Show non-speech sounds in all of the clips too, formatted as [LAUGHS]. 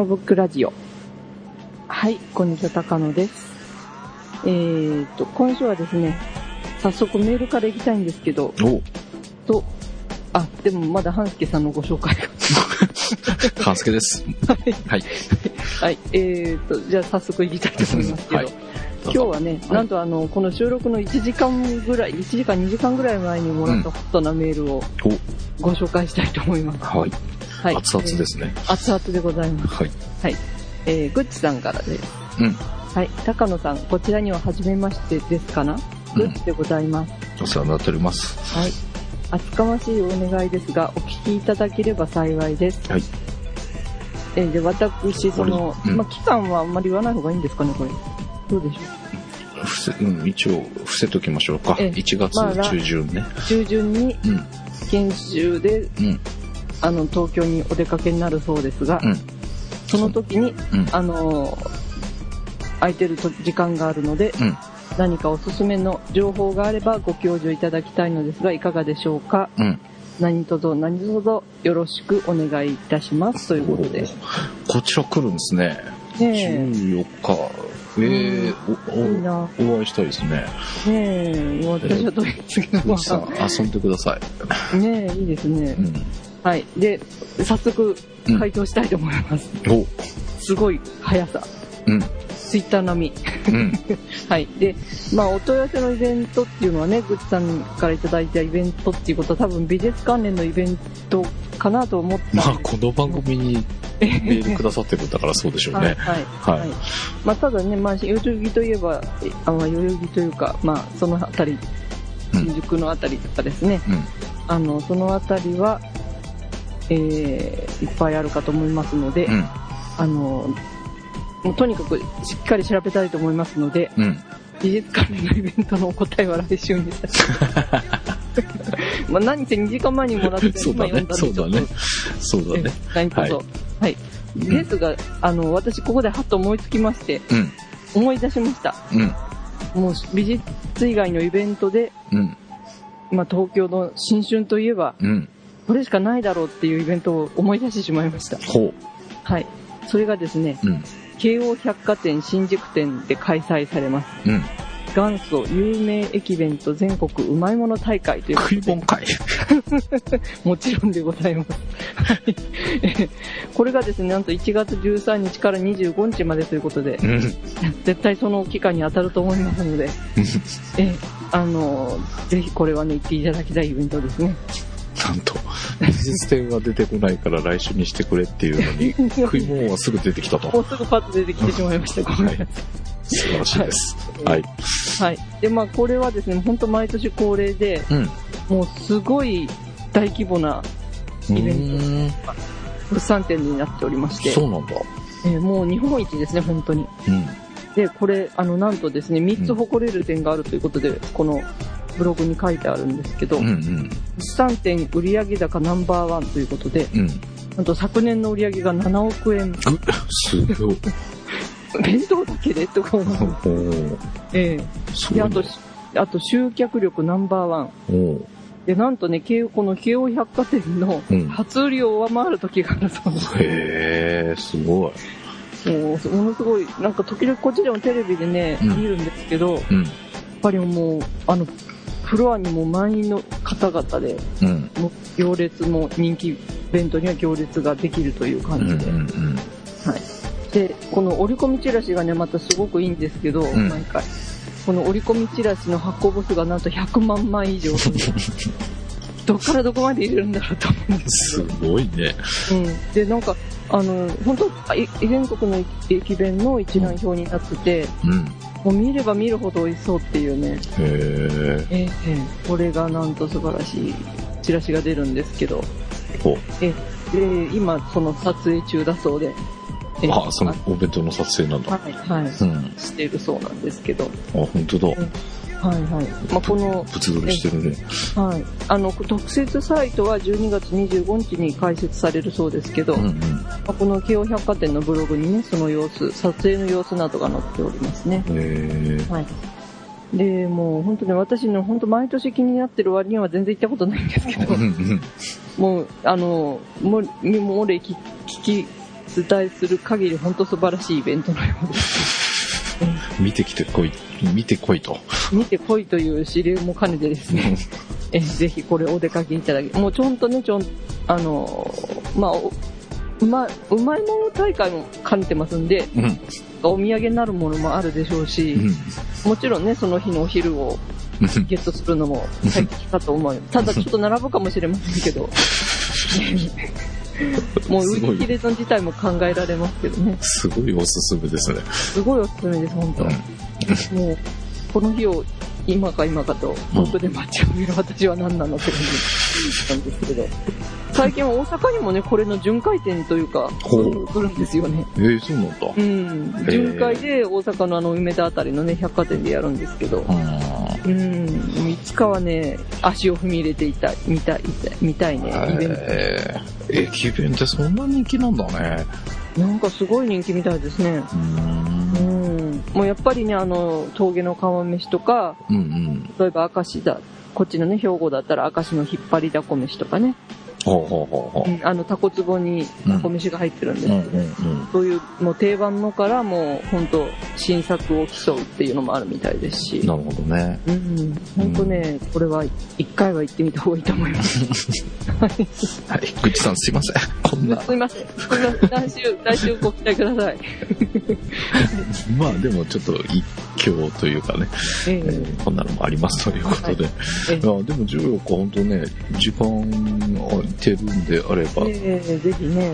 高野ブックラジオ。はい、こんにちは、高野です。えーと、今週はですね、早速メールから行きたいんですけど、おと、あ、でもまだ半助さんのご紹介が。[LAUGHS] 半助です。はい。はい、えーと、じゃあ早速行きたいと思いますけど、はい今日はね、なんとあの、この収録の1時間ぐらい、1時間2時間ぐらい前にもらったホットなメールをご紹介したいと思います。はい。はい。熱々ですね。えー熱々でございます。はい。はい。えー、ぐっちさんからです。うん。はい。高野さん、こちらには初めましてですかな？うんぐっちでございます。お世話になっております。はい。厚かましいお願いですが、お聞きいただければ幸いです。はい。えーで、私、その、うんまあ、期間はあんまり言わない方がいいんですかね、これ。どうでしょ伏せ、うん、一応、伏せときましょうか。ええ1月中旬ね。う。中旬にうん。研修で、うん。あの、東京にお出かけになるそうですが、うん。その時に、うん。あのー空いてると時間があるので、うん。何かおすすめの情報があればご教授いただきたいのですが、いかがでしょうか？うん。何卒何卒よろしくお願いいたします。ということで。こちら来るんですね。ねえ、14日。ええいいな。お、お会いしたいですね。ねえ、私はどう [LAUGHS] いう次のぐっちさん、遊んでください。ねえ、いいですねう。ん。はい。で、早速うん回答したいと思います。お、すごい速さ。うん。ツイッター並み。うん。[LAUGHS] はい。で、まあ、お問い合わせのイベントっていうのはね、ぐっちさんからいただいたイベントっていうことは多分美術関連のイベントかなと思ったんですまあ、この番組にメールくださってるんだからそうでしょう [LAUGHS] はい、ね。はい。はいはいまあ、ただね、まあ、代々木といえば、えあまあ、代々木というか、まあ、そのあたり、うん新宿のあたりとかですね、うん。あの、そのあたりは、えー、いっぱいあるかと思いますので、うん。あの、もうとにかくしっかり調べたいと思いますので、うん。美術関連のイベントのお答えは来週にさ [LAUGHS] まあ何せ2時間前にもらって、今読んだんでそうだねちょっとそうだね。え何卒。はい。ですが、あの、私ここではっと思いつきまして、うん。思い出しました。うん。もう美術以外のイベントで、うん。まあ東京の新春といえば、うん。これしかないだろうっていうイベントを思い出してしまいました。ほはい。それがですね、う。うん。京王百貨店新宿店で開催されます。うん。元祖有名駅弁と全国うまいもの大会ということで食い物会。[LAUGHS] もちろんでございます。これがですね、なんと1月13日から25日までということで、うん。絶対その期間に当たると思いますので、えあの、ぜひこれはね、行っていただきたいイベントですね。なんと、美術展は出てこないから来週にしてくれっていうのに、[LAUGHS] 食い物はすぐ出てきたと。もうすぐパッと出てきてしまいました。ごめんなさい。素晴らしいです。はい。はい。で、まあ、これはですね、本当毎年恒例で、うん。もうすごい大規模なイベン物産展になっておりまして、そうなんだ。えーもう日本一ですね、本当に。うん。で、これ、あの、なんとですね、3つ誇れる点があるということで、このブログに書いてあるんですけど、うんうん。物産展売上高ナンバーワンということで、うん。なんと昨年の売上が7億円、[LAUGHS] すごい。[LAUGHS] 弁当だけでとか思う。おーええで、すごいねあと、あと集客力ナンバーワン。で、なんとね、京この京王百貨店のうん初売りを上回る時があるそうです。へえ、すごい。もう、ものすごい、なんか時々こっちでもテレビでね、うん見るんですけど、やっうん。ぱりもう、あの、フロアにも満員の方々で、うん。行列も人気弁当には行列ができるといううんうん感じで。うん。はい。で、この折り込みチラシがね、またすごくいいんですけど、ん毎回。この折り込みチラシの発行部数がなんと100万枚以上。[LAUGHS] どっからどこまで入れるんだろうと思うんですす。ごいね。うん。で、なんか、あの、本当い全国の駅弁の一覧表になってて、うん。もう見れば見るほど美味しそうっていうね、へえ。ええこれがなんと素晴らしいチラシが出るんですけど、ほえで、今その撮影中だそうで、えう。あ、そのお弁当の撮影なんだ。はい、はい、うん。しているそうなんですけど、あ、本当だ。はいはい。まあ、この、物撮りしてるね。はい。あの、特設サイトは12月25日に開設されるそうですけど、うんうん。まあ、この京王百貨店のブログにね、その様子、撮影の様子などが載っておりますね。へえ。はい。で、もう本当ね、私の本当毎年気になってる割には全然行ったことないんですけどう、んうん。もう、あの、もう、もき、聞き伝えする限り本当素晴らしいイベントのようです。見てきてこい、見てこいと。見てこいという指令も兼ねてですね、[LAUGHS] えぜひこれお出かけいただき、もうちょんとね、ちょん、あのーまあ、おうまうまいもの大会も兼ねてますんで、うん。お土産になるものもあるでしょうし、もちろんね、その日のお昼をうん。ゲットするのも最適かと思うよ。ただちょっと並ぶかもしれませんけど、[LAUGHS] もう売り切れ損自体も考えられますけどね。すごいおすすめですね。すごいおすすめです、本当。うんもう、この日を今か今かと遠くで待ちわびる私は何なのって感じなんですけど。最近は大阪にもね、これの巡回展というか、来るんですよね。えー、そうなんだ。うん。巡回で大阪のあの梅田あたりのね、百貨店でやるんですけど、あうん。いつかはね、足を踏み入れていたい、見たい、見たいね、イベンえー、駅弁ってそんな人気なんだね。ト。なんかすごい人気みたいですね。うーんう。ん。もうやっぱりね、あの、峠の釜飯とか、うんうん。例えば明石だ、こっちのね、兵庫だったら明石の引っ張りだこ飯とかね、ほうほうほうほうんあの、タコ壺にだこ飯が入ってるんですう。うんけど、うんうん。そういうもう定番のからもう本当新作を競うっていうのもあるみたいですし、なるほどね。うん、本当ね、これは一回は行ってみた方がいいと思います。は [LAUGHS] いはい、ぐっちさんすいません。こんな、すいません。すいません。来週、[LAUGHS] 来週ご期待ください。[LAUGHS] まあでもちょっと一興というかね、ええーこんなのもありますということで。ええいやでも14日本当ね、時間てるんであれば、ええぜひね、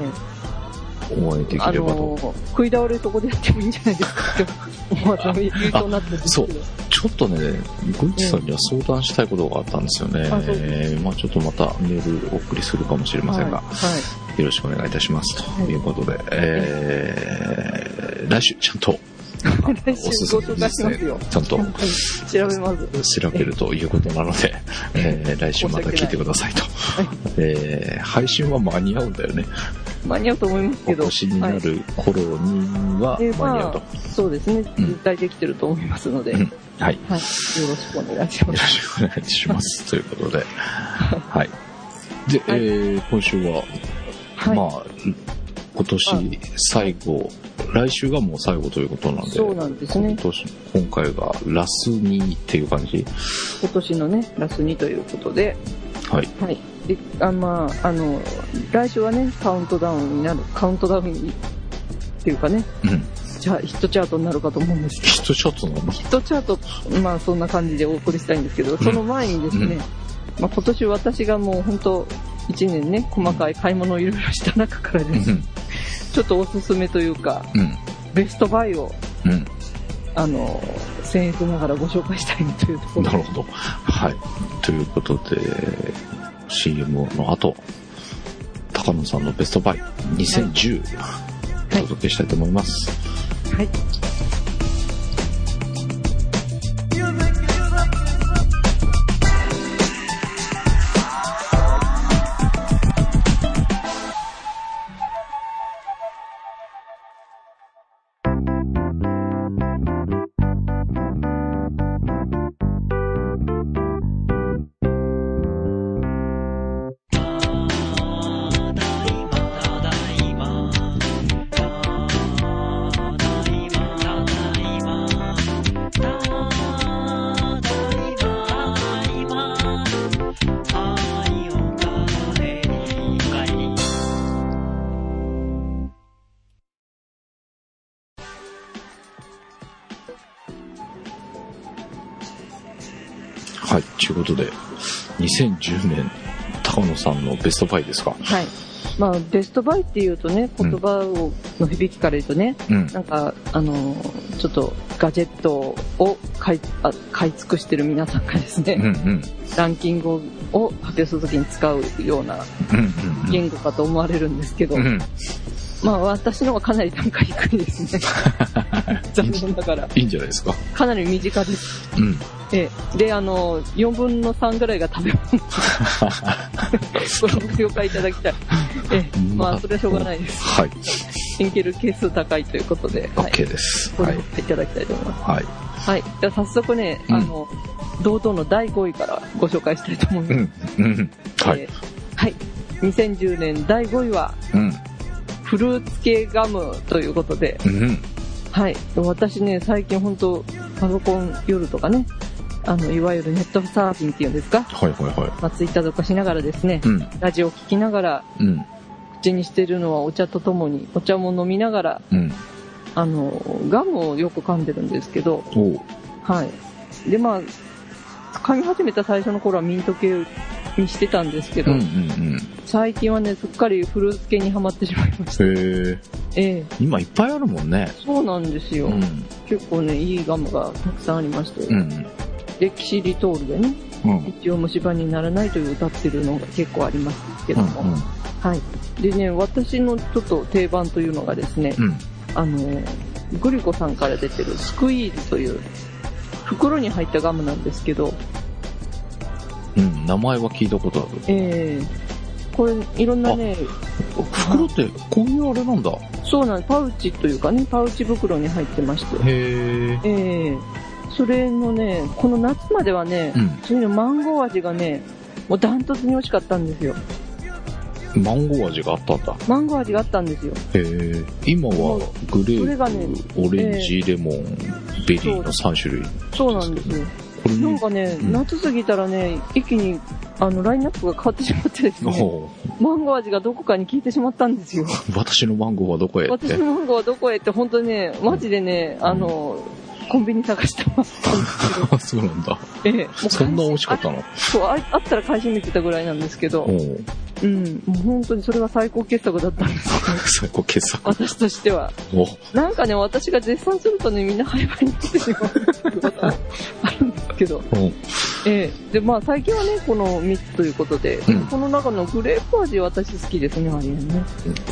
お会いできあればと。の、食い倒れそこでやってもいいんじゃないですかって思わず言いそうになってるんですけど。ちょっとね、ゴイチさんには相談したいことがあったんですよね。あそうえーまあちょっとまたメールお送りするかもしれませんが、はい。はいよろしくお願いいたします。ということで、えー、来週ちゃんと来週ご紹介しますよ。ちゃんとはい調べます。調べるということなので、えー来週また聞いてくださいと。えー配信は間に合うんだよね。間に合うと思いますおけど。越しになはいる頃にはで間に合うと。まあそうですね。うん絶対できてると思いますので、うんはい。よはい。よろしくお願いしまろす。しくお願いします。[LAUGHS] ということで、はい。で、えー今週は、はい。まあ、今年最後、来週がもう最後ということなんで、そうなんですね。今年、今回がラス2っていう感じ？今年のね、ラス2ということで、はい。はい。で、あまあ、あの、来週はね、カウントダウンになる、カウントダウンにっていうかね、うん。じゃあヒットチャートになるかと思うんですけど、ヒットシャツなの？ヒットチャート、まあそんな感じでお送りしたいんですけど、その前にですね、うん。まあ今年私がもう本当、一年ね、細かい買い物をいろいろした中からうです。ちょっとおすすめというか、うん。ベストバイを、うん。あの、僭越ながらご紹介したいというところでなるほど。はい。ということで、CM の後、高野さんのベストバイ2010、お届けしたいと思います。はい。はい。2010年、高野さんのベストバイですか？はい。まあ、ベストバイっていうとね、言葉を、の響きから言うとね、うん。なんか、あのーちょっとガジェットを買いあ買い尽くしてる皆さんがですね、うんうん。ランキングを発表するときに使うような言語かと思われるんですけど、うん。うん。まあ私のはかなり単価低いですね。[LAUGHS] 残念ながら。いいんじゃないですか？かなり身近です。うん。ええ、で、あの、4分の3ぐらいが食べ物。[LAUGHS] ご了解いただきたい。ええ、まあそれはしょうがないです。はい。シンケル係数高いということで、はい。OK です。ご了はい。解いただきたいと思います。はい。はい。じゃあ早速ね、うんあの、堂々の第5位からご紹介したいと思います。うん。うん。はい。えーはい。2010年第5位は、うん。フルーツ系ガムということで、うん。はい。私ね、最近本当パソコン夜とかね、あの、いわゆるネットサーフィンっていうんですか、はいはいはまあ、ツイッターとかしながらですね、い。うん。ラジオを聞きながら、うん。口にしてるのはお茶とともに、お茶も飲みながら、うん。あの、ガムをよく噛んでるんですけど。はい。で、まあ、噛み始めた最初の頃はミント系にしてたんですけど、うんうん最近はね、すっかりフルーツ系にはまってしまいました。うん。へえ。ええ今いっぱいあるもんね。そうなんですよ。うん。結構ね、いいガムがたくさんありまして、うん。で、キシリトールでね、うん。一応虫歯にならないという歌ってるのが結構ありますけうんども、はい。でね、私のちょっと定番というのがですね、うん。あの、グリコさんから出てるスクイーズという袋に入ったガムなんですけど、うん。名前は聞いたことある。えー、これいろんなね、袋ってこういうあれなんだ。そうなんパウチというかね、パウチ袋に入ってまして、へえ。えー、それのね、この夏まではね、うん。そういうのマンゴー味がね、もうダントツに美味しかったんですよ。マンゴー味があったんだ。マンゴー味があったんですよ。へえ。今はグレそれがねープ、オレンジ、レモン、ベリーの3種類。そうなんですよ。これになんかね、うん夏過ぎたらね、一気に、あの、ラインナップが変わってしまってですね、マンゴー味がどこかに効いてしまったんですよ。[LAUGHS] 私のマンゴーはどこへって私。のマンゴーはどこへって、本当にね、マジでね、あの、コンビニ探してます。[LAUGHS] そうなんだ。ええ、そんな美味しかったの？そうあ、あったら買い占めてたぐらいなんですけど、おう。うん、もう本当にそれが最高傑作だったんですよ。最高傑作。私としては。おなんかね、私が絶賛するとね、みんな廃盤になってしまうことがあるんですけど、おう。ええ。で、まあ最近はね、この3つということで、うん。この中のグレープ味私好きですね、あれね。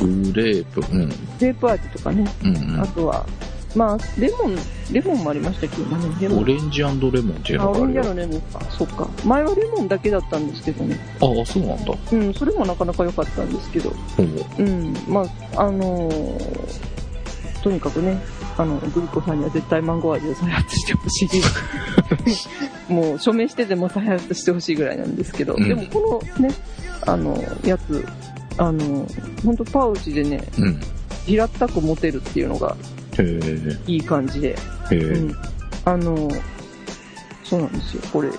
グレープ、うん。グレープ味とかね、うんうん。あとは、まあ、レモン、レモンもありましたけどね、レモン。オレンジレモンっていうあ、のオレンジがあるよ。のレモンか。そっか。前はレモンだけだったんですけどね。ああ、そうなんだ。うん、それもなかなか良かったんですけど。おううん、まあ、あのーとにかくね、あの、グリコさんには絶対マンゴー味を再発してほしい。[LAUGHS] もう、署名してでも再発してほしいぐらいなんですけど、うんでもこのね、あの、やつ、あの、本当パウチでね、うん。平ったく持てるっていうのが。いい感じで。うん。あの、そうなんですよ、これ。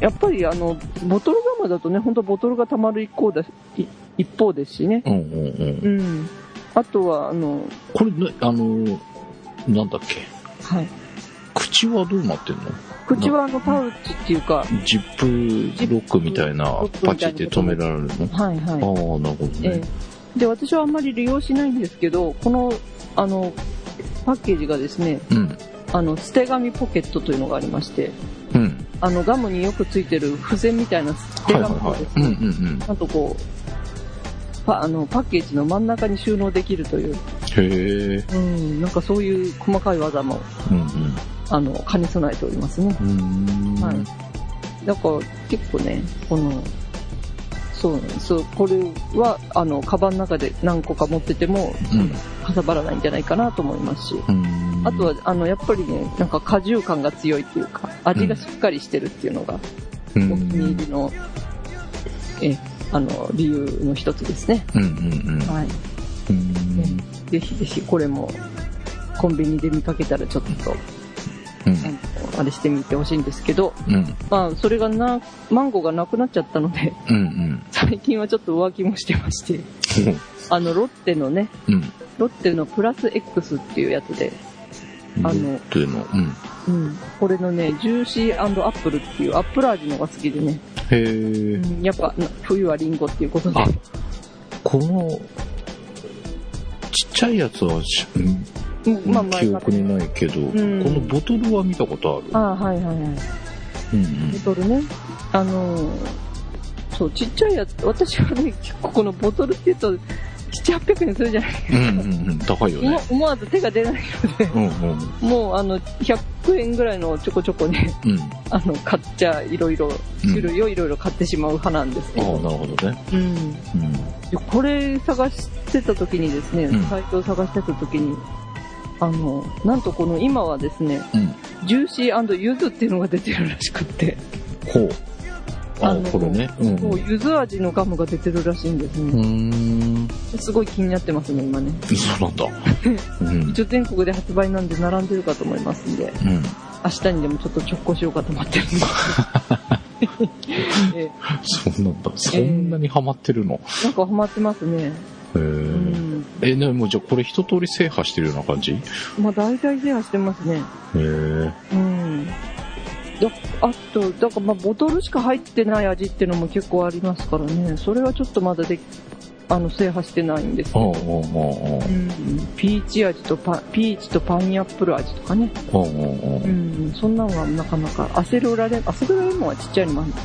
やっぱりあの、ボトルガムだとね、本当ボトルが溜まる一方だい一方ですしね。うんうんうん。うん。あとは、あの、これね、あの、なんだっけ？はい。口はどうなってんの？口はあのパウチっていうか、ジップロックみたいなパチって止められるの？はいはい。ああ、なるほどえね。えで、私はあんまり利用しないんですけど、この、あの、パッケージがですね、うん。あの、捨て紙ポケットというのがありまして、うん。あの、ガムによくついてる付箋みたいな捨て紙がです。うんうね、んちゃんとこう、パあのパッケージの真ん中に収納できるという、うん。へえ。うん、なんかそういう細かい技も、うんあの、兼ね備えておりますね。はい。だから結構ね、この、そうなんです。そうこれは、あの、カバンの中で何個か持ってても、うん。かさばらないんじゃないかなと思いますし、うん。あとは、あの、やっぱりね、なんか果汁感が強いっていうか、味がしっかりしてるっていうのが、うん、お気に入りの、え、あの、理由の一つですね。うんうんうん。はい。うん。ぜひぜひ、これも、コンビニで見かけたらちょっと、うん。あのあれしてみてほしいんですけど、うん。まあ、それがな、マンゴーがなくなっちゃったので、うんうん。最近はちょっと浮気もしてまして、あの、ロッテのね、うん。ロッテのプラス X っていうやつで、あのうん。うん、これのね、ジューシーアップルっていうアップル味のが好きでね、へえ。うんやっぱな冬はリンゴっていうことであ、この、ちっちゃいやつはまあまあ記憶にないけど、んこのボトルは見たことある？ああ、はいはいはい。うんボトルね。あのーそう、ちっちゃいやつ、私はね、結構このボトルって言うと、7、800円するじゃないですうん。うんうんうん。高いよか。ね。思思わず手が出ないので、うんうん。もうあの、100円ぐらいのちょこちょこね、うん。あの、買っちゃいろいろ、うん種類をいろいろ買ってしまう派なんですけああ、ど、なるほどね。うん。うん。でこれ探してた時にですね、うんサイトを探してた時に、あの、なんとこの今はですね、うん。ジューシーユズっていうのが出てるらしくって、ほう。あ、のこれね。うん。そう、柚子味のガムが出てるらしいんですね。ん。すごい気になってますね、今ね。そうなんだ。[LAUGHS] うん。一応全国で発売なんで並んでるかと思いますんで、うん。明日にでもちょっと直行しようかと思ってるんです [LAUGHS] そうなんだ。そんなにハマってるの？えなんかハマってますね。へうえ。ん。え、でもじゃあこれ一通り制覇してるような感じ？へまあ大体制覇してますね。え。うん。だあと、だからまあボトルしか入ってない味っていうのも結構ありますからね。それはちょっとまだで、あの、制覇してないんですけど。うん。ピーチ味とパ、ピーチとパイナップル味とかね。うん。そんなのはなかなか、アセロラレアセロラレモンはちっちゃいのもあるのか。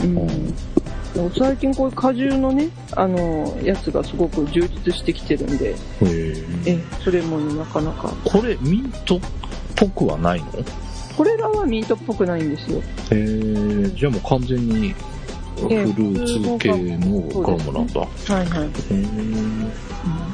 うん。最近こういう果汁のね、あの、やつがすごく充実してきてるんで。え、それもなかなか。これミントっぽくはないの？これらはミントっぽくないんですよ。へえ。じゃあもう完全にフルーツ系のガムなんだ。はいはい。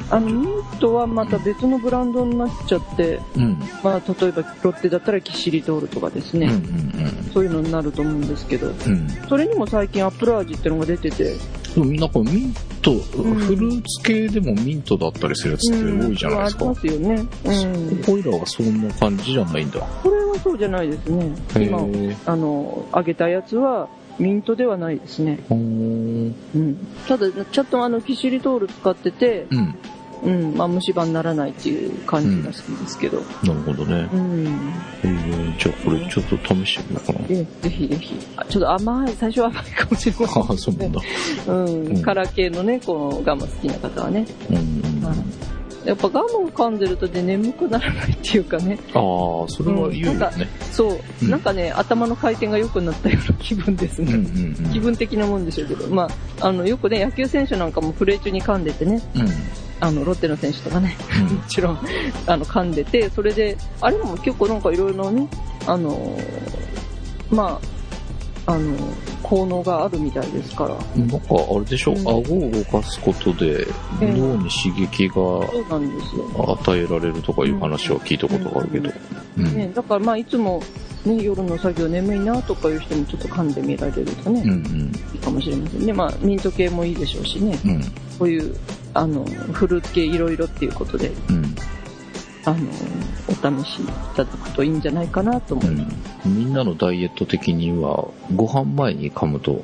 あの、ミントはまた別のブランドになっちゃって、うん。まあ、例えばロッテだったらキシリトールとかですね、うんうんそういうのになると思うんですけど、うん。うん。それにも最近アップル味ってのが出てて、なんかミント、んフルーツ系でもミントだったりするやつって多いじゃないですか。うんありますよね。うん。こいらはそんな感じじゃないんだ。これはそうじゃないですね。へ今、え。あの、揚げたやつはミントではないですね。うん。ただ、ちゃんとあの、キシリトール使ってて、うん。うん、まあ虫歯にならないっていう感じらしいんですけど、なるほどね。うん。えー、じゃあこれちょっと試してみようかな。えぜひぜひ。あちょっと甘い、最初は甘いかもしれ。ああ、そうなんだ。うん、うんカラー系のね、このガム好きな方はね。うんうん。はいやっぱガムを噛んでるとね、眠くならないっていうかね。ああ、それは言うようんなんね。そう、うんなんかね、頭の回転が良くなったような気分ですうんね。うんうん。気分的なもんでしょうけど、まあ、あの、よくね、野球選手なんかもプレー中に噛んでてね、うん。あの、ロッテの選手とかね、うんもちろん、あの、噛んでて、それで、あれも結構なんかいろいろね、あの、まあ、あの、効能があるみたいですから。なんかあれでしょ、うん顎を動かすことで脳に刺激が。与えられるとかいう話は聞いたことがあるけど。うん。ね、だからまあ、いつも、ね、夜の作業眠いなとかいう人もちょっと噛んでみられるとね、うんうん。いいかもしれませんね。まあ、ミント系もいいでしょうしね、うん。こういう、あの、フルーツ系いろいろっていうことで、うん。あの、お試しいただくといいんじゃないかなと思ういます。ん。みんなのダイエット的には、ご飯前に噛むと、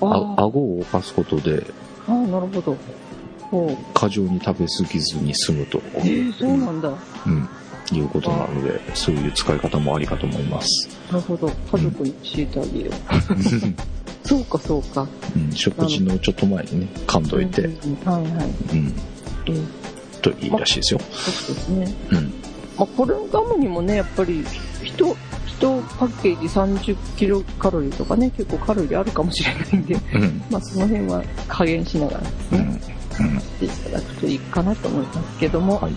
ああ顎を動かすことで、あ、なるほど。過剰に食べ過ぎずに済むと。えー、そうなんだ。うん。いうことなので、そういう使い方もありかと思います。なるほど。家族に教えてあげよう。[LAUGHS] そうか、そうか。うん、食事のちょっと前にね、噛んどいて、うんうんはいはい。うん、えーといいらしいですよ。そうですね。うん。まあ、これのガムにもね、やっぱり、人、一パッケージ30キロカロリーとかね、結構カロリーあるかもしれないんで、うん。まあ、その辺は加減しながらですね、うん。うん。やっていただくといいかなと思いますけども、はい。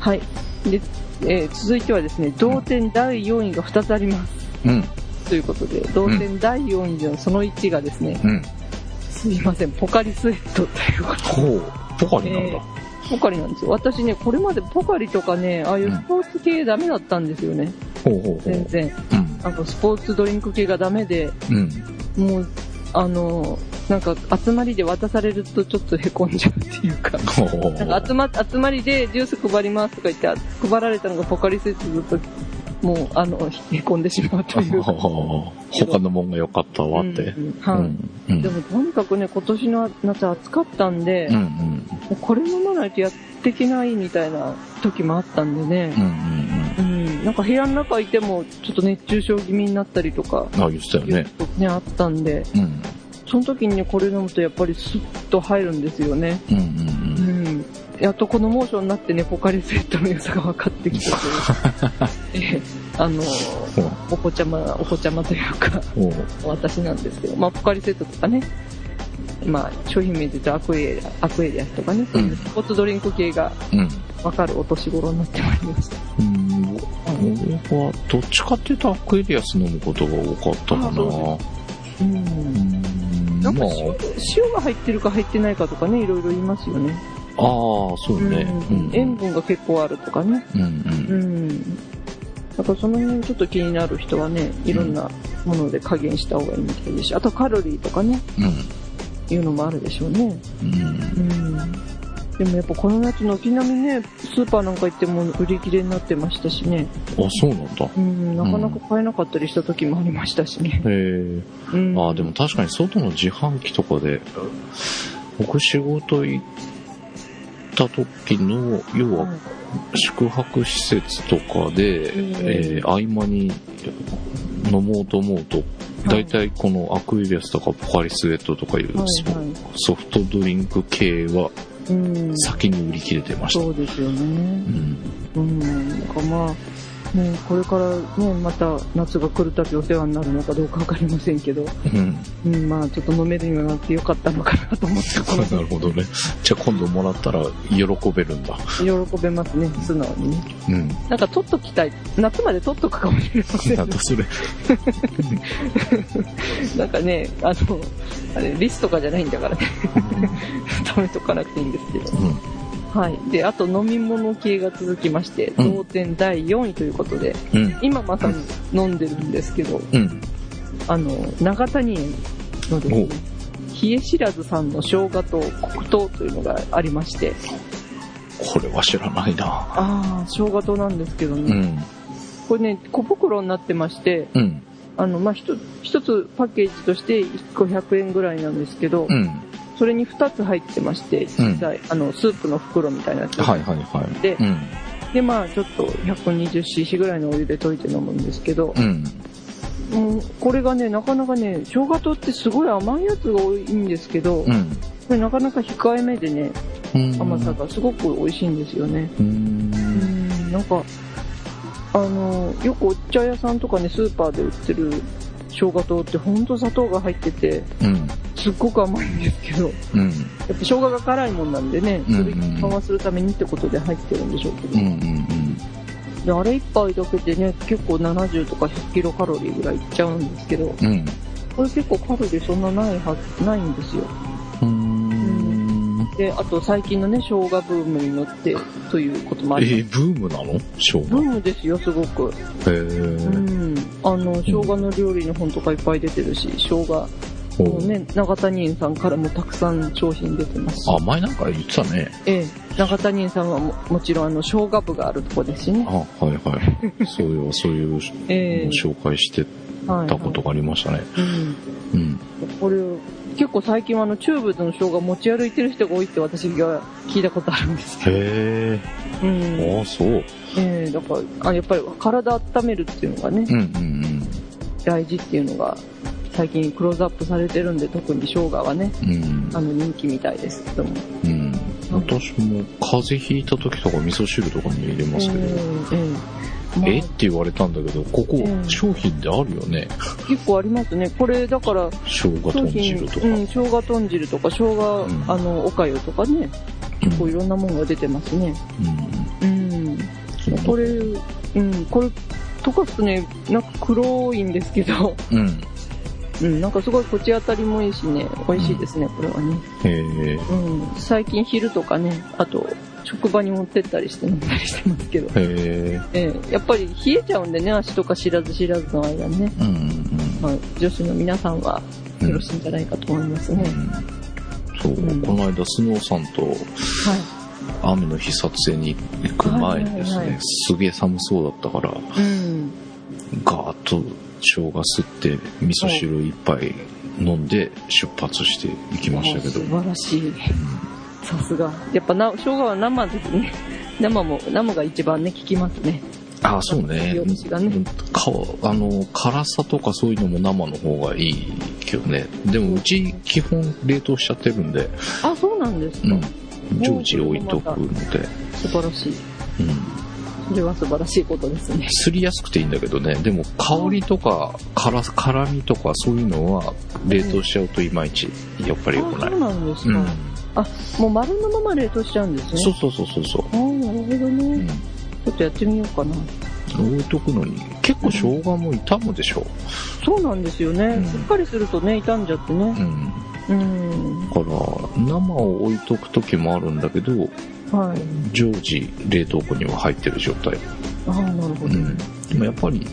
はい。で、えー続いてはですね、同点第4位が2つあります。うん。ということで、同点第4位のその1がですね、うん。すいません、ポカリスエットということほう。ポカリなんだ。ポカリなんですよ。私ね、これまでポカリとかね、ああいうスポーツ系ダメだったんですよね。ほうほうほう。全然。うん。あの、スポーツドリンク系がダメで、うん。もう、あの、なんか集まりで渡されるとちょっと凹んじゃうっていうか、なんか集ま、集まりでジュース配りますとか言って、配られたのがポカリスエットだと、もう、あの、凹んでしまうという。[LAUGHS] 他のもんが良かったわって。でも、とにかくね、今年の夏暑かったんで、うんこれ飲まないとやっていけないみたいな時もあったんでねうんう、んうん、なんか部屋の中いてもちょっと熱中症気味になったりとか、うん。あ、言ってたよね。ね、あったんで、うん。その時にね、これ飲むとやっぱりスッと入るんですよね。うんうんうん。やっとこのモーションになってね、ポカリスエットの良さが分かってきたという、[LAUGHS] ええあの、お子ちゃま、お子ちゃまというか、私なんですけど、まあ、ポカリスエットとかね、まあ、商品名で言うとアクエリア、アクエリアスとかね、そういうスポーツドリンク系がうん。分かるお年頃になってまいりました。うん。俺は、どっちかっていうとアクエリアス飲むことが多かったかな。うん。うん。なんかまあ、塩塩が入ってるか入ってないかとかね、いろいろ言いますよね。ああ、そうね。うん塩分が結構あるとかね。うんう。うんん。だからその辺ちょっと気になる人はね、いろんなもので加減した方がいいみたいですし、あとカロリーとかね、うん。いうのもあるでしょうね。うん。うん。でもやっぱこの夏軒並みね、スーパーなんか行っても売り切れになってましたしね。あ、そうなんだ。うん、なかなか買えなかったりした時もありましたしね。へえ。うん。あ、でも確かに外の自販機とかで、僕仕事行った時の、要ははい宿泊施設とかで、うんえー合間に飲もうと思うと、大体このアクエリアスとかポカリスエットとかいうはいソはいソフトドリンク系はうん。先に売り切れてました。そうですようね。ん。うん。なんかまあ、ね、これからね、また夏が来るたびお世話になるのかどうかわかりませんけど、うん。うん、まあちょっと飲めるようになってよかったのかなと思って、こ [LAUGHS] のなるほどね。じゃあ今度もらったら喜べるんだ。喜べますね、素直にね。うん。なんか取っときたい。夏まで取っとくかもしれませんなんだそれ。[LAUGHS] なんかね、あの、あれ、リスとかじゃないんだからね、[LAUGHS] 食べとかなくていいんですけど。うん。はい。で、あと飲み物系が続きまして、うん同点第4位ということで、うん。今まさに飲んでるんですけど、うん。あの、長谷園のですね、冷え知らずさんの生姜と黒糖というのがありまして、これは知らないな。ああ、生姜糖なんですけどね、うん。これね、小袋になってまして、うん。あの、まあ、一つ、一つパッケージとして1個100円ぐらいなんですけど、うん。それに2つ入ってまして、小さい、あの、スープの袋みたいなやつ。はいはいはい。でうん。で、まあ、ちょっと 120cc ぐらいのお湯で溶いて飲むんですけど、うん。もうこれがね、なかなかね、生姜糖ってすごい甘いやつが多いんですけど、こうん。れなかなか控えめでね、うん甘さがすごく美味しいんですよね。う。うんん、なんか、あの、よくお茶屋さんとかね、スーパーで売ってる生姜糖ってほんと砂糖が入ってて、うん。すっごく甘いんですけど、うん。やっぱ生姜が辛いもんなんでね、それうんうん緩和するためにってことで入ってるんでしょうけど、うん。うん。であれ一杯だけでね、結構70とか100キロカロリーぐらいいっちゃうんですけど、うん。これ結構カロリーそんなないはず、ないんですよ。うん。で、あと最近のね、生姜ブームに乗ってということもあえりー、ブームなの？生ブー姜。ムですよ、すごく。へうー。ん。あの、生姜の料理の本とかいっぱい出てるし、生姜ほうのね、長谷園さんからもたくさん商品出てますし。あ、前なんか言ってたね。ええ、長谷園さんはももちろんあの、生姜部があるとこですしねあ、。はいはい。[LAUGHS] そういう、そういうええ紹介してはい、たことがありましたね。うん。うん。これ、結構最近はあの、チューブの生姜持ち歩いてる人が多いって私が聞いたことあるんですけへど。うん。え。ああ、そう。ええだから、あやっぱり体温めるっていうのがね、うんうん大事っていうのが、最近クローズアップされてるんで、特に生姜はね、うん。うんあ。の、人気みたいですけども。うん。私も風邪ひいた時とか味噌汁とかに入れますけど、ええまあえ？って言われたんだけど、ここうん商品であるよね。結構ありますね。これ、だから、生姜豚汁とか。うん、生姜豚汁とか、生姜、うんあの、おかゆとかね、うんこういろんなものが出てますね。うんうん。これ、うん、これ、溶かすとね、なんか黒いんですけど、うん。うん、なんかすごい口当たりもいいしね、美味しいですね、これはね。へえ。うん、最近昼とかね、あと、職場に持ってったりして飲んだりしてますけど、へえ。ええやっぱり冷えちゃうんでね、足とか知らず知らずの間にね、うんうんまあ、女子の皆さんはうん。よろしいんじゃないかと思いますね。うんそう、うんこの間、スノーさんとはい。雨の日撮影に行く前にですね、はいはいはいすげえ寒そうだったから、うん。ガーッと生姜吸って、味噌汁一杯飲んで出発して行きましたけど素、晴らしい。さすが。やっぱな、生姜は生ですね。[LAUGHS] 生も、生が一番ね、効きますね。ああ、そうねね。かあの、辛さとかそういうのも生の方がいいけどね。でもうち基本冷凍しちゃってるんで、あ、そうなんですか。うん。常時置いとくので、素晴らしい。うん。それは素晴らしいことですね。すりやすくていいんだけどね、でも香りとか辛辛みとかそういうのは冷凍しちゃうといまいちやっぱり良くあ、ない。そうなんですか。うん。あ、もう丸のまま冷凍しちゃうんですね。そうそうそうそうそう。あーなるほどうね。ん。ちょっとやってみようかな。置いとくのに、結構生姜も傷むでしょ。そうなんですよね。うんしっかりするとね、傷んじゃってうね。ん。うん。だから、生を置いとく時もあるんだけど、はい。常時冷凍庫には入ってる状態。ああ、なるほど。うん。でもやっぱり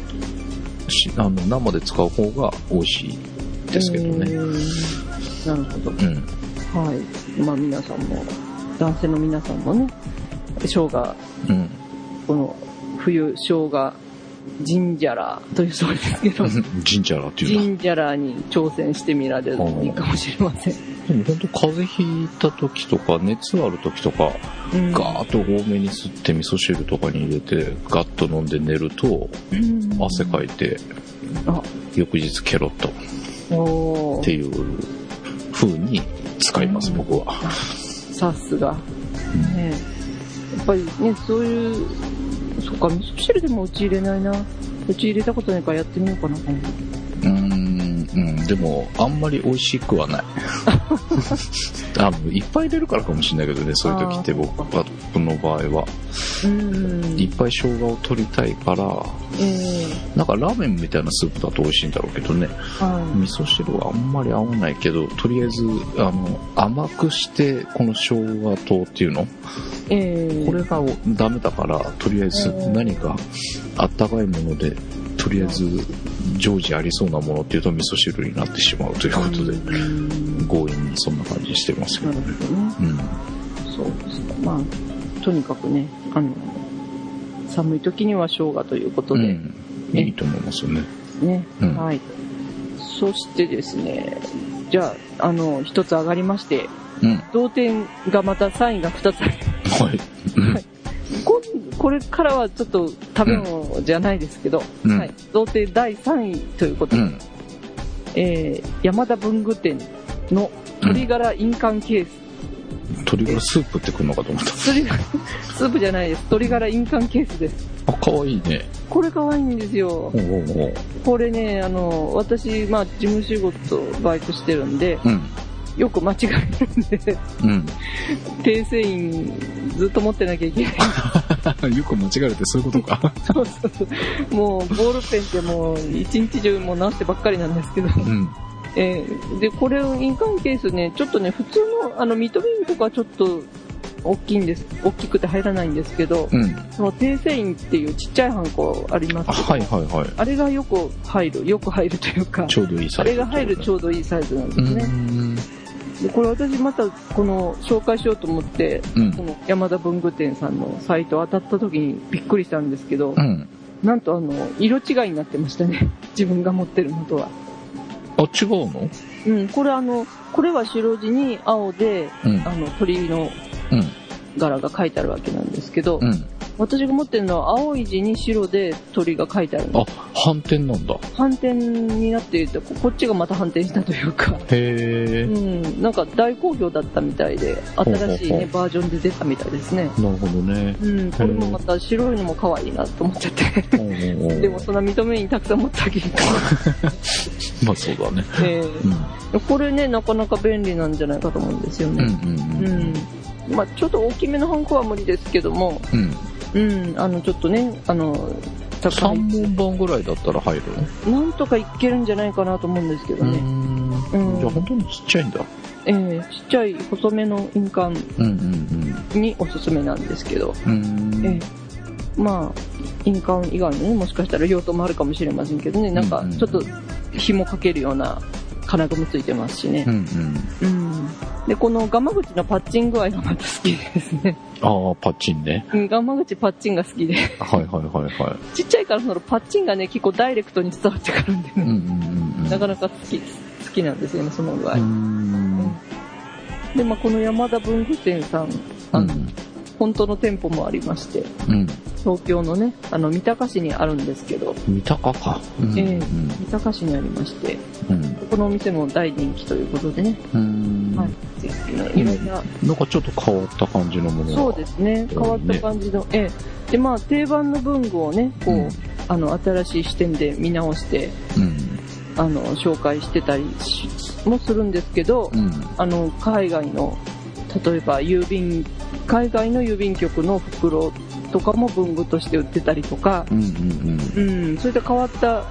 しあの生で使う方が美味しいですけどね。なるほど。うん。はい。まあ皆さんも、男性の皆さんもね、生姜、うん。この冬生姜、ジンジャラというそうですけど、ジンジャラっていう。ジンジャラに挑戦してみられるといいかもしれません。でも本当風邪ひいた時とか、熱ある時とか、うんガーッと多めに吸って味噌汁とかに入れて、ガッと飲んで寝ると、うん汗かいて、あ、翌日ケロッとっていう風に使います、うん僕は。さすが。ねやっぱりね、そういう、そっか、味噌汁でもうち入れないな。うち入れたことないからやってみようかな、今度うーん、うん、でも、あんまり美味しくはない。[LAUGHS] あの、いっぱい入れるからかもしれないけどね、そういう時って僕の場合は。うん。いっぱい生姜を取りたいから、えなんかラーメンみたいなスープだと美味しいんだろうけどね。味噌汁はあんまり合わないけど、とりあえず、あの、甘くして、この生姜糖っていうの？い。ええこれがダメだから、とりあえずうん何かあったかいもので、とりあえず常時ありそうなものっていうと味噌汁になってしまうということで、うん強引にそんな感じにしてますけどね。なるほどね。うん。そうですか。まあ、とにかくね、あの、寒い時には生姜ということで、うん。いいと思いますよね。ね、うんはい。そしてですね、じゃあ、あの、一つ上がりまして、うん。同点がまた3位が2つある。はい。うんはいここれからはちょっと食べ物じゃないですけど、うんはい、同点第3位ということで、うん。えー山田文具店の鶏ガラ印鑑ケース。鶏ガラスープってくるのかと思った。鶏ガラスープじゃないです。鶏ガラ印鑑ケースです。あ、かわいいね。これ可愛いんですよ。これね、あの、私、まあ、事務仕事、バイトしてるんで、うん。よく間違えるんで、うん。[LAUGHS] 訂正員ずっと持ってなきゃいけない。[LAUGHS] [LAUGHS] よく間違えるってそういうことか。そうそうそう。もう、ボールペンってもう、一日中もう直してばっかりなんですけど。うん。えーで、これを印鑑ケースね、ちょっとね、普通の、あの、ミトビンとかちょっと、大きいんです。大きくて入らないんですけど、うん。その訂正印っていうちっちゃいハンコありますあ、けど、はいはいはい。あれがよく入る、よく入るというか、ちょうどいいサイズ。あれが入るちょうどいいサイズなんですね。うん。でこれ私またこの紹介しようと思って、うんこ。の山田文具店さんのサイト当たった時にびっくりしたんですけど、うん。なんとあの、色違いになってましたね。[LAUGHS] 自分が持ってるのとは。あ、違うの？うん、これあの、これは白地に青で、うん。あの、鳥のうん。柄が書いてあるわけなんですけど、うん。私が持ってるのは青い字に白で鳥が書いてあるの。あ、反転なんだ。反転になっていて、ここっちがまた反転したというか、へうえ。ん、なんか大好評だったみたいで、新しいね、バージョンで出たみたいですね。なるほどね。うん、これもまた白いのも可愛いなと思っちゃって。でもそんな認めにたくさん持ってあげるか [LAUGHS] まあそうだね。ら。えうん。ーこれね、なかなか便利なんじゃないかと思うんですようんうね。んうん。まあちょっと大きめのハンコは無理ですけども、うん。うん。うん、あの、ちょっとね、あの、高い。3本番ぐらいだったら入る？のなんとかいけるんじゃないかなと思うんですけどね。んうんじゃあ本当にちっちゃいんだ。えーちっちゃい細めの印鑑におすすめなんですけど、うん。うん。ええまあ、印鑑以外のね、もしかしたら用途もあるかもしれませんけどね、なんかちょっと紐かけるような金具もついてますしねう。んうん。うん。で、このガマ口のパッチン具合がまた好きですね。ああ、パッチンね。うんガマ口パッチンが好きで。はいはいはいはちっちゃいからそのパッチンがね、結構ダイレクトに伝わってくるんでい。うんね、うんうん。なかなか好き、好きなんですよね、その具合。うん。で、まあ、この山田文具店さん、あの、うん。本当の店舗もありまして、うん。東京のね、あの、三鷹市にあるんですけど、三鷹か。うんええ三鷹市にありまして、うん。ここのお店も大人気ということでね、うん。はい、ぜひね、いろんな、なんかちょっと変わった感じのものがそうですね、変わった感じの、ええ。で、まあ、定番の文具をね、こう、うんあの、新しい視点で見直して、うん。あの、紹介してたりしもするんですけど、うん。あの、海外の、例えば郵便、海外の郵便局の袋とかも文具として売ってたりとか、うんうんうん、そういった変わった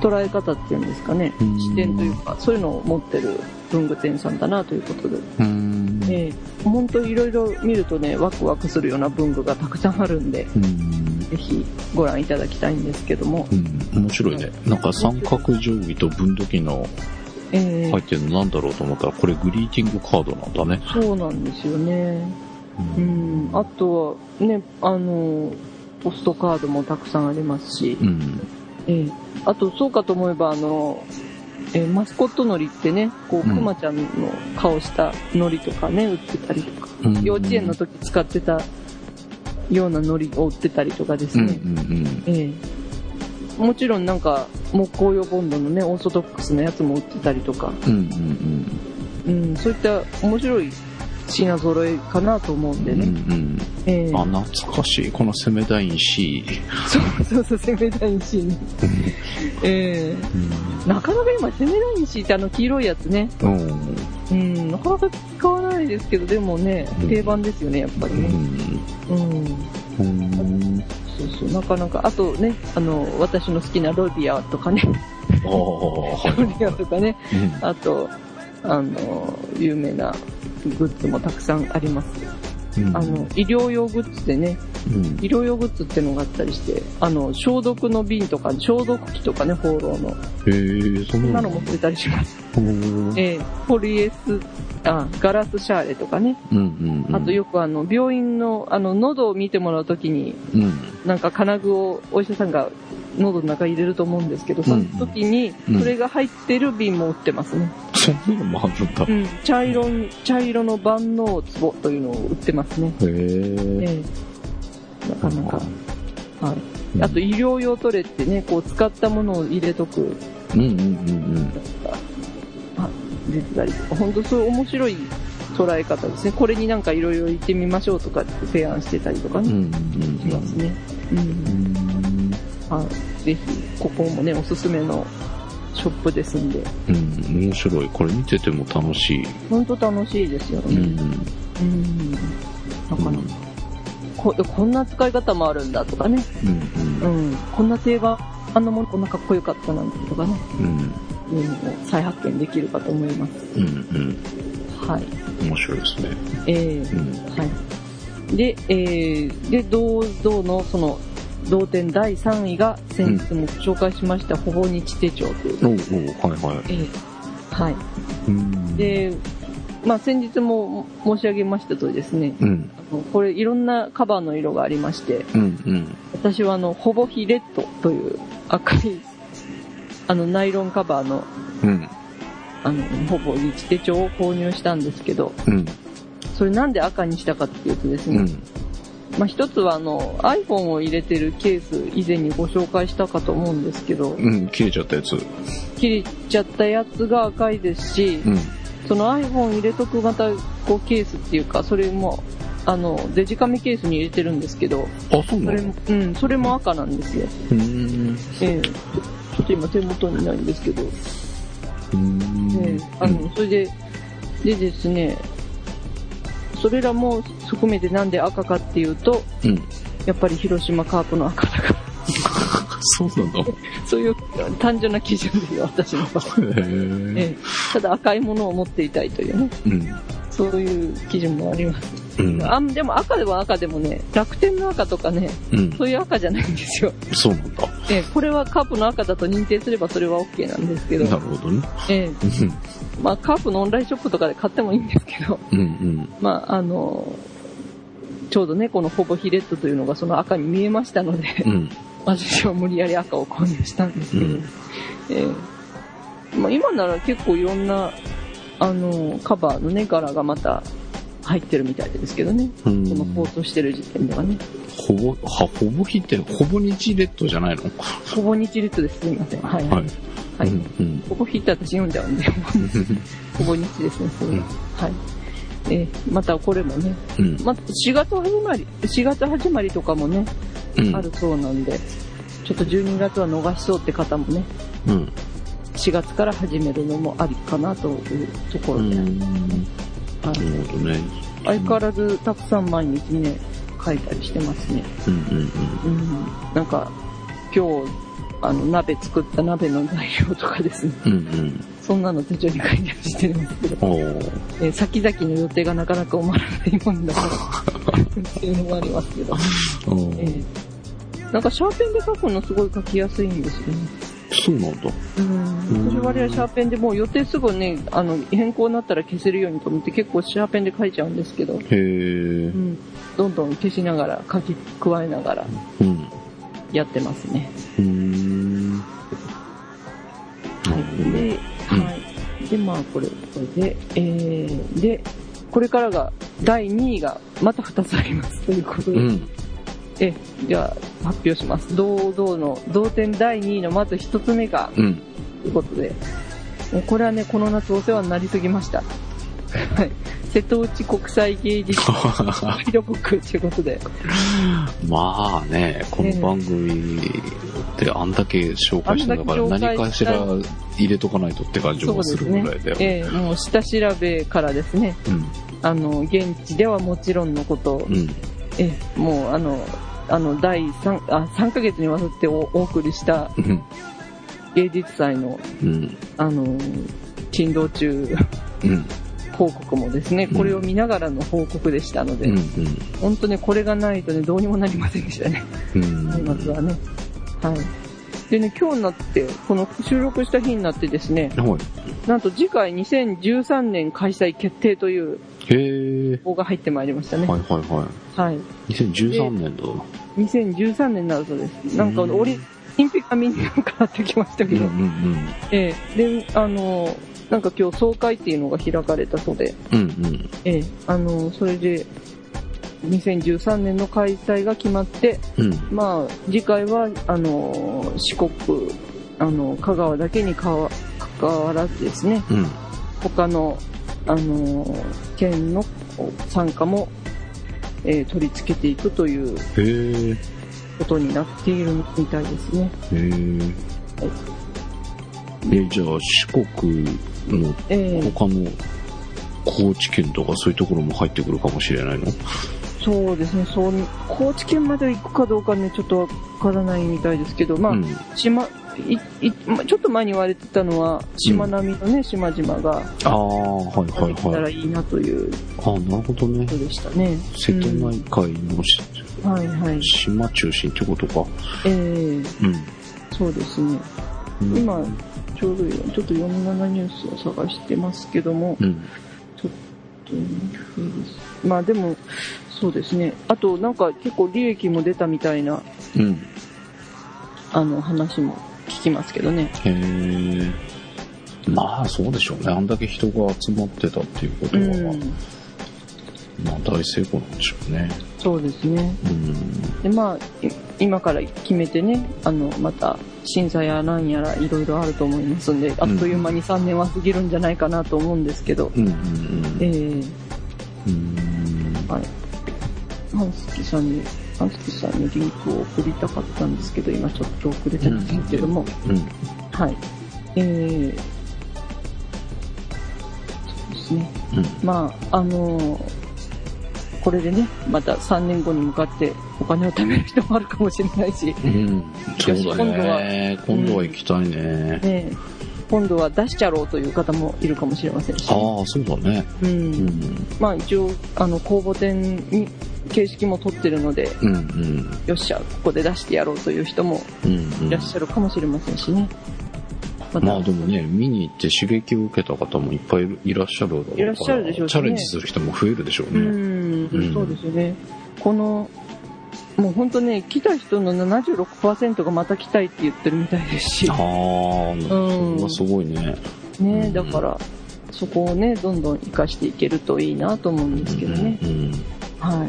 捉え方っていうんですかね、うん視点というか、そういうのを持ってる文具店さんだなということで、本当いろいろ見るとね、ワクワクするような文具がたくさんあるんで、うん。ぜひご覧いただきたいんですけども。うん、面白いね。なんか三角定規と分度器のえー入ってるのなんだろうと思ったら、これグリーティングカードなんだね。そうなんですよね。うん。あとは、ね、あの、ポストカードもたくさんありますし、うん。ええ。あと、そうかと思えば、あの、えーマスコットのりってね、こう、うん。くまちゃんの顔したのりとかね、売ってたりとか、うん。幼稚園の時使ってたようなのりを売ってたりとかですうんうね。ん。ええ。もちろんなんか、木工用ボンドのね、オーソドックスなやつも売ってたりとか、うん、そういった面白い品揃えかなと思うんでうん。うんね。うん。ええあ、懐かしい。このセメダイン C。そうそうそう、セメダインシーね。ええなかなか今、セメダインシーってあの黄色いやつね、うん。うん、なかなか使わないですけど、でもねうん、定番ですよね、やっぱりね。うん。うん。うん。そうそう、なかなか、あとね、あの、私の好きなロディアとかね、ロディアとかね、うんあと、あの、有名なグッズもたくさんあります。うんあの、医療用グッズでね、うん。医療用グッズってのがあったりして、あの、消毒の瓶とか、消毒器とかね、放浪の。へえ、そそんんなの持ってたりします。うんええポリエス、あ、ガラスシャーレとかね。うんうん。あとよくあの、病院の、あの、喉を見てもらうときに、うん。なんか金具をお医者さんが喉の中に入れると思うんですけど、その時にうん、それが入ってる瓶も売ってますね。そんなのもあるんだ。うん。茶色、茶色の万能壺というのを売ってますね。へえ。ええなかなか。はい。うんあと医療用トレってね、こう使ったものを入れとく、うんうんうんあ、出てたりとか、本当そういう面白い捉え方ですね。これになんかいろいろ言ってみましょうとかって提案してたりとかうん。うね、んうんしますね。うん。うん。はい。ぜひ、ここもね、おすすめのショップですんで、うん。面白い。これ見てても楽しい。本当楽しいですよね。うん。うん。なかなか。ここんな使い方もあるんだとかね。うんうん。うん。こんな定番、あんなものこんなかっこよかったなんてとかね。うん。いうのを再発見できるかと思います。うんうん。はい。面白いですね。えーうん。はい。で、えー、で、銅像のその、同点第3位が先日も紹介しました、ほぼ日手帳という。おうおうはいはい。えーはい。うん。で、まあ先日も申し上げましたとですね、うん。あのこれいろんなカバーの色がありまして、うんうん。私はあの、ほぼヒレッドという赤い、あの、ナイロンカバーの、うん。あの、ほぼ日手帳を購入したんですけど、うん。それなんで赤にしたかっていうとですね、うん。まあ、一つはあの iPhone を入れてるケース以前にご紹介したかと思うんですけど、うん。切れちゃったやつ。切れちゃったやつが赤いですし、うん。その iPhone 入れとく型こうケースっていうか、それも、あの、デジカメケースに入れてるんですけど、あ、そうなの？それも、うん、それも赤なんですよ。うーん。ええちょっと今手元にないんですけど、うーん。ええあの、それで、でですね、それらも含めてなんで赤かっていうと、うん。やっぱり広島カープの赤だから。[LAUGHS] そうなの？そういう単純な基準ですよ、私の場合。へえ。ええただ赤いものを持っていたいというね、うん。そういう基準もあります。うん。あでも赤では赤でもね、楽天の赤とかね、うん。そういう赤じゃないんですよ。そうなんだ。ええこれはカープの赤だと認定すればそれは OK なんですけど、なるほどね。ええうん。まあカープのオンラインショップとかで買ってもいいんですけど、うんうん。まああの、ちょうどね、このほぼヒレッドというのがその赤に見えましたので、うん。[LAUGHS] 私は無理やり赤を購入したんですけど、うんええまあ、今なら結構いろんな、あの、カバーのね、柄がまた入ってるみたいですけどね。うんこの放送してる時点ではね。ほぼ、は、ほぼ日って、ほぼ日レッドじゃないの？ほぼ日列です。すみません。はい。ははいい。。はいうんうん。ほぼ日って私読んじゃうんで、ほぼ日ですね、それは。うんはい。えーまたこれもね、うん。また4月始まり、4月始まりとかもね、うん。あるそうなんで、ちょっと12月は逃しそうって方もね、うん。4月から始めるのもありかなというところで、うん。はいなるほどね。相変わらずたくさん毎日ね、書いたりしてますね。うんうんうん。なんか、今日、あの、鍋作った鍋の材料とかですね。うん。うんうん。そんなの手帳に書いたりしてるんですけど、えー先々の予定がなかなか埋まらないもんだから、っていうのもありますけど。えーなんかシャーペンで書くのすごい書きやすいんですよね。そうなんだ。うん。私割合シャーペンでもう予定すぐね、あの、変更になったら消せるようにと思って結構シャーペンで書いちゃうんですけど、へえう。ん。どんどん消しながら、書き加えながらうん。やってますね。はい。ね。で、はい。で、まあ、これ、これで、えー、で、これからが、第2位がまた2つあります。ということで、うん。え、じゃあ、発表します。堂々の、同点第2位のまず1つ目が、うん。ということで、これはね、この夏お世話になりすぎました。[LAUGHS] はい。瀬戸内国際芸術ガイドブックということで、[LAUGHS] まあね、この番組であんだけ紹介したんだから何かしら入れとかないとって感じもするぐらいだよ。えーもう下調べからですね、うん。あの、現地ではもちろんのこと、うん。えーもうあの、あの、第3、あ、3ヶ月にわたっておお送りしたうん。芸術祭の、うん。あの、珍道中うん。報告もですね、これを見ながらの報告でしたので、うん。本当ね、これがないとね、どうにもなりませんでしたね。うん。年末はね。はい。でね、今日になって、この収録した日になってですね、はい。なんと次回2013年開催決定というへえ。報が入ってまいりましたね。はいはいははい。い。2013年だ。2013年になるとです。なんか、うんオリンピックがみんな変わってきましたけど、うんうんええで、あの、なんか今日総会っていうのが開かれたそうで、うん。うんうん。ええあの、それで、2013年の開催が決まって、うん。まあ、次回は、あの、四国、あの、香川だけにかわ関わらずですね、うん。他の、あの、県の参加も、えー取り付けていくという。ことになっているみたいですね。へえ。え、じゃあ四国のえー他の高知県とかそういうところも入ってくるかもしれないの？そうですね、そう、高知県まで行くかどうかね、ちょっとわからないみたいですけど、まあ、うん。島、い、い、まあちょっと前に言われてたのは、島並みのね、島々がああ、はいはいできたはい。らいいなというああ、なるほどねこ。とでしたね。瀬戸内海のし、はいはい。島中心ってことか。ええうん。そうですね。うん今、ちょうどよちょっと47ニュースを探してますけども、うん。ちょっと。まあでも、そうですね。あと、なんか結構利益も出たみたいな、うん。あの、話も聞きますけどね。へえ。まあ、そうでしょうね。あんだけ人が集まってたっていうことうは、ん。まあ、大成功なんでしょうね。そうですね。うん。で、まあ、い今から決めてね、あの、また、審査やなんやらいろいろあると思いますんで、あっという間に3年は過ぎるんじゃないかなと思うんですけど、うん。ええうん。はい。ハンスキさんに、ハンスキさんにリンクを送りたかったんですけど、今ちょっと送れてですけども、うん。はい。えー、そうですね。うん。まあ、あのーこれでね、また3年後に向かってお金を貯める人もあるかもしれないし、うん。そうだよし今度はね。今度は行きたいね。ね、今度は出しちゃろうという方もいるかもしれませんし、ああ、そうだね。うんうん。まあ一応、あの、公募展に形式も取ってるので、うんうん。よっしゃ、ここで出してやろうという人もうんうんいらっしゃるかもしれませんしね。またまあでもね、見に行って刺激を受けた方もいっぱいいらっしゃるだろうからいらっしゃるでしょうしねチャレンジする人も増えるでしょううね。ん、うんそうですよね。この、もう本当ね、来た人の76%がまた来たいって言ってるみたいですしああ、、それはすごいね。ね、だから、そこをね、どんどん活かしていけるといいなと思うんですけどね。うんはい。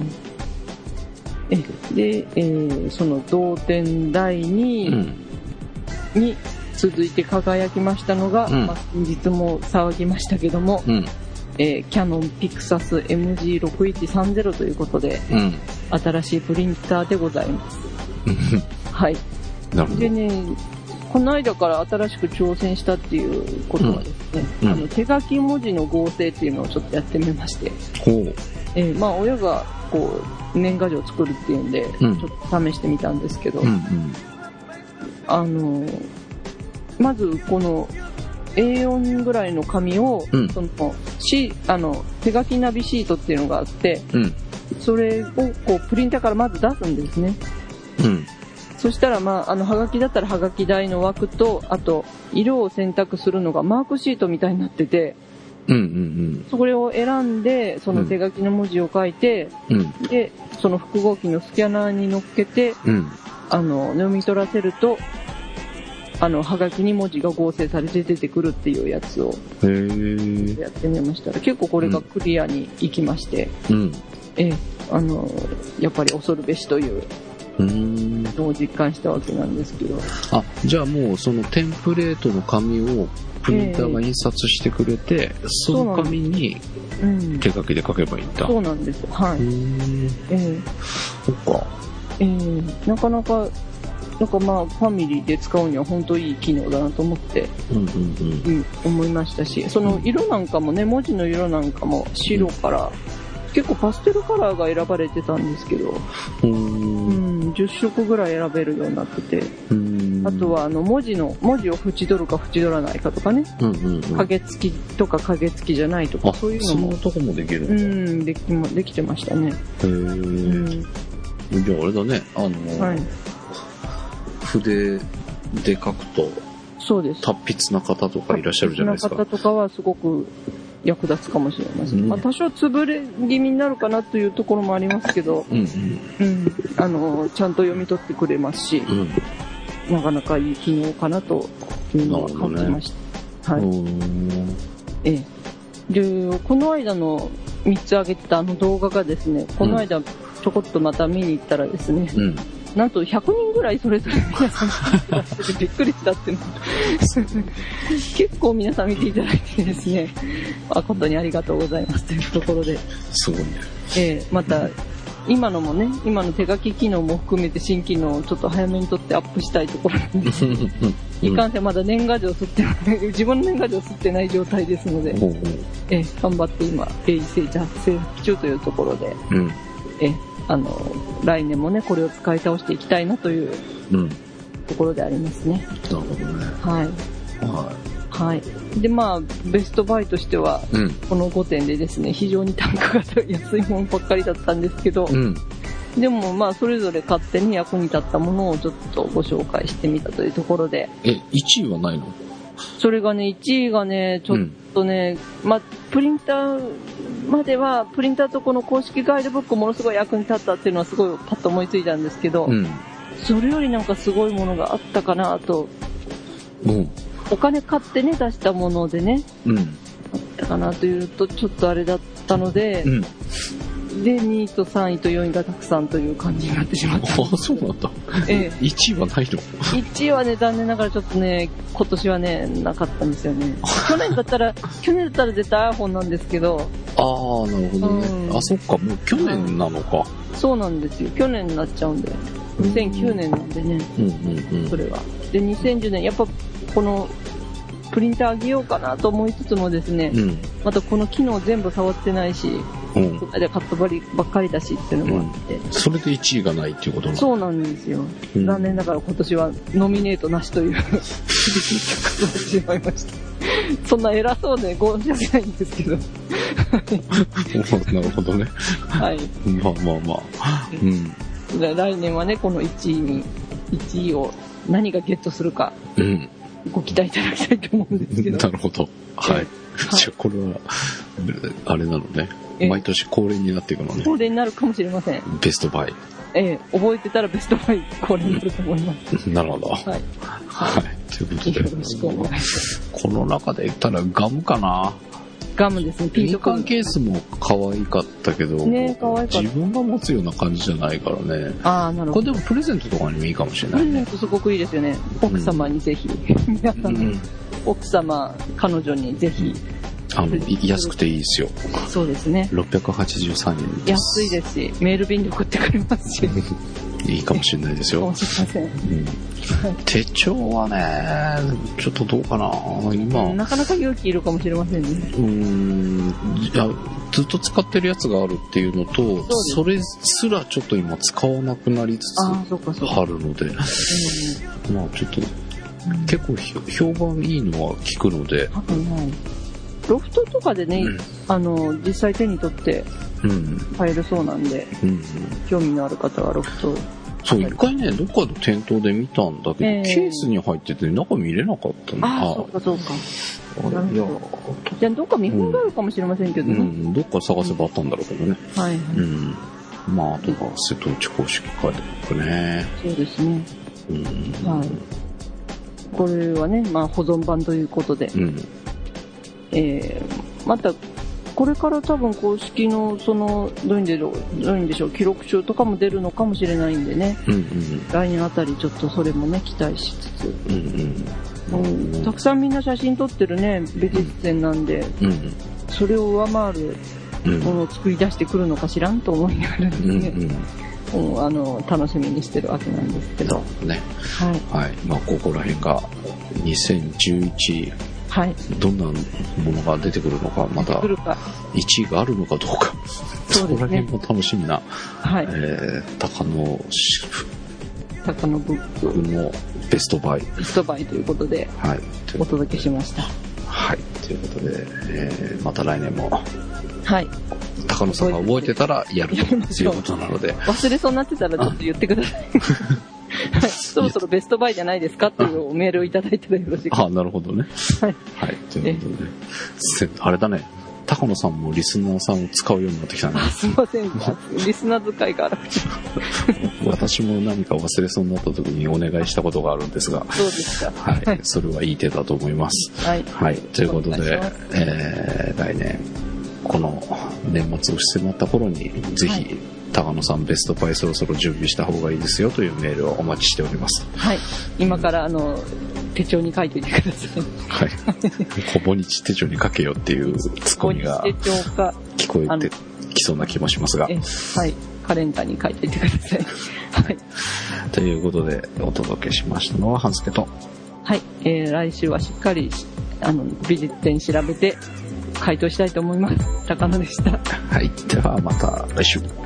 え、で、えーその同点第う2ん。位に続いて輝きましたのが、うんまあ、先日も騒ぎましたけども、うん。えーキャノンピクサス MG6130 ということで、うん。新しいプリンターでございます。[LAUGHS] はい。なるほどで。ね、この間から新しく挑戦したっていうことはですね、うんあの手書き文字の合成っていうのをちょっとやってみまして、ほう。えーまあ親がこう年賀状を作るっていうんで、うんちょっと試してみたんですけど、うんうん。あのまずこの A4 ぐらいの紙を、うんそのシあの手書きナビシートっていうのがあってうん。それをこうプリンターからまず出すんですねうん。そしたら、まあ、あの、はがきだったらはがき台の枠と、あと、色を選択するのがマークシートみたいになってて、うんうんそれを選んで、その手書きの文字を書いて、うん。うん。で、その複合機のスキャナーに乗っけて、うん。あの、読み取らせると、あの、はがきに文字が合成されて出てくるっていうやつを。やってみましたら、結構これがクリアにいきまして、うん。ええ、あの、やっぱり恐るべしといううーん。のを実感したわけなんですけど、あ、じゃあもうそのテンプレートの紙をプリンターが印刷してくれて、その紙にうん。手書きで書けばいいんだ。そうなんです。はい。ええそっか。ええなかなか、なんかまあ、ファミリーで使うには本当いい機能だなと思って、うんうんうん、思いましたし、その色なんかもね、文字の色なんかも白から、結構パステルカラーが選ばれてたんですけど、うん。ううんーん。ん、10色ぐらい選べるようになってて、あと、はあの文字の、文字を縁取るか縁取らないかとかね、うんうんうん。影付きとか影付きじゃないとか、あ、そういうのもそとこもできるうのん、できもできてましたね。へうーん、じゃああれだね、あの、はい。筆で書くとそうです。達筆な方とかいらっしゃるじゃないですか。方とかはすごく役立つかもしれません。うんまあ、多少潰れ気味になるかなというところもありますけど、うんうん、あの、ちゃんと読み取ってくれますし、うん。うん。なかなかいい機能かなというのは感じました。はい。ええ。で、この間の3つ上げてたあの動画がですね、この間ちょこっとまた見に行ったらですね、うん。なんと100人ぐらいそれぞれ皆さん見ててびっくりしたっていうの。結構皆さん見ていただいてですね、誠にありがとうございますというところで、すごいね。ええまた、今のもね、今の手書き機能も含めて新機能をちょっと早めに取ってアップしたいところなんです。[LAUGHS] いかんせんまだ年賀状吸ってない、自分の年賀状吸ってない状態ですので、ええ頑張って今、鋭意制作制作中というところで、う。うん。ええあの、来年もね、これを使い倒していきたいなといううん。ところでありますね。なるほどね。はい。ははい。で、まあ、ベストバイとしては、い。うん。この5点でですね、非常に単価が安いものばっかりだったんですけど、うん。でもまあ、それぞれ勝手に役に立ったものをちょっとご紹介してみたというところで、え、1位はないの？それがね、1位がね、ちょっとね、まあ、プリンターまでは、プリンターとこの公式ガイドブックものすごい役に立ったっていうのはすごいパッと思いついたんですけど、うん。それよりなんかすごいものがあったかなと、うん。お金買ってね、出したものでね、うん。あったかなというと、ちょっとあれだったのでう、ん。で、2位と3位と4位がたくさんという感じになってしまった。[LAUGHS] あ、そうなんだ。ええ。1位はないの？1位はね、残念ながらちょっとね、今年はね、なかったんですよね。[LAUGHS] 去年だったら、去年だったら絶対 iPhone なんですけど、ああ、なるほどね。うんあ、そっか、もう去年なのか。そうなんですよ。去年になっちゃうんで。2009年なんでね、うんうんうん。それは。で、2010年、やっぱ、この、プリンターあげようかなと思いつつもですね、うん。またこの機能全部触ってないし、うん。この間買ったばりばっかりだしっていうのもあって、それで1位がないっていうことなの？そうなんですよ。うん残念ながら今年はノミネートなしという厳しい結果になってしまいました。[LAUGHS] そんな偉そうで申し訳ないんですけど。[LAUGHS] なるほどね。はい。まあまあまあ。うん。で来年はね、この1位に、1位を何がゲットするか、うん。ご期待いただきたいと思うんですけど。[LAUGHS] なるほど。はい。じゃあこれは、あれなのね。え毎年恒例になっていくのね。恒例になるかもしれません。ベストバイ。ええ、覚えてたらベストバイ [LAUGHS] 恒例になると思います。[LAUGHS] なるほど。ははい。い。ということでよろしくお願いします。この中で言ったらガムかな。ガムですね、ピン印トガム。鑑ケースも可愛かったけど、ね可愛かった自分が持つような感じじゃないからね。ああ、なるほど。これでもプレゼントとかにもいいかもしれないね。プレゼントすごくいいですよね。奥様にぜひ。皆さん、うん。奥様、彼女にぜひ。あの、い安くていいですよ。そうですね。683円です。安いですし、メール便で送ってくれますし。[LAUGHS] いいかもしれないですよかも。[LAUGHS] しれません。うん手帳はね、ちょっとどうかな。今、なかなか勇気いるかもしれませんね。うーん、いや、ずっと使ってるやつがあるっていうのと、すそれすらちょっと今使わなくなりつつああ、そっかそっか。あるので、まあちょっとうん結構ひ評判いいのは聞くので。ロフトとかでね、うんあの、実際手に取ってうん、買えるそうなんで、うん、興味のある方はロフトそう、一回ね、どっかの店頭で見たんだけど、ええケースに入ってて中見れなかったんだ。ああ、そうかそうか。あなるほどいや、じゃあどっか見本があるかもしれませんけどね。うん、どっか探せばあったんだろうけどね。はいはい。うん。まあ、あとは瀬戸内公式書いてあるね。そうですね。うん。はい。これはね、まあ保存版ということで、うん。えー、また、これから多分公式の、その、どういうんでしょう、どういうんでしょう、記録集とかも出るのかもしれないんでね、うんうん。来年あたりちょっとそれもね、期待しつつ、うんうん。うん、たくさんみんな写真撮ってるね、美術展なんで、うんそれを上回るうん。ものを作り出してくるのかしらんと思いながらですうんね、うん。うんあの、楽しみにしてるわけなんですけど、ね。はい。はい。まあ、ここら辺が、2011、はい。どんなものが出てくるのか、また来るか。1位があるのかどうか、そうねこら辺も楽しみな、はい。えー、高野高野ブック、君のベストバイ。ベストバイということで、はい。お届けしました。はい。ということで、えー、また来年も、はい。高野さんが覚えてたらやるということなので、[LAUGHS] 忘れそうになってたらちょっと言ってください。[LAUGHS] はい、そろそろベストバイじゃないですかっていうメールをいただいたらよろしいか。あ、なるほどね。はい。はい。ということで、せあれだね、高野さんもリスナーさんを使うようになってきたね。あ、すいません。リスナー使いが荒くて。私も何か忘れそうになった時にお願いしたことがあるんですが、そうですか？はい。それはいい手だと思います。はい。はい。ということでえー、来年、この年末を迫った頃に、ぜひ、はい高野さんベストパイそろそろ準備した方がいいですよというメールをお待ちしております。はい。今から、あの、手帳に書いておいてください。はい。小ぼにち手帳に書けよっていうツッコミが聞こえてきそうな気もしますがえ、。はい。カレンダーに書いておいてください。はい。ということで、お届けしましたのは、半助と。はい。えー、来週はしっかり、あの、美術展調べて、回答したいと思います。高野でした。はい。では、また来週。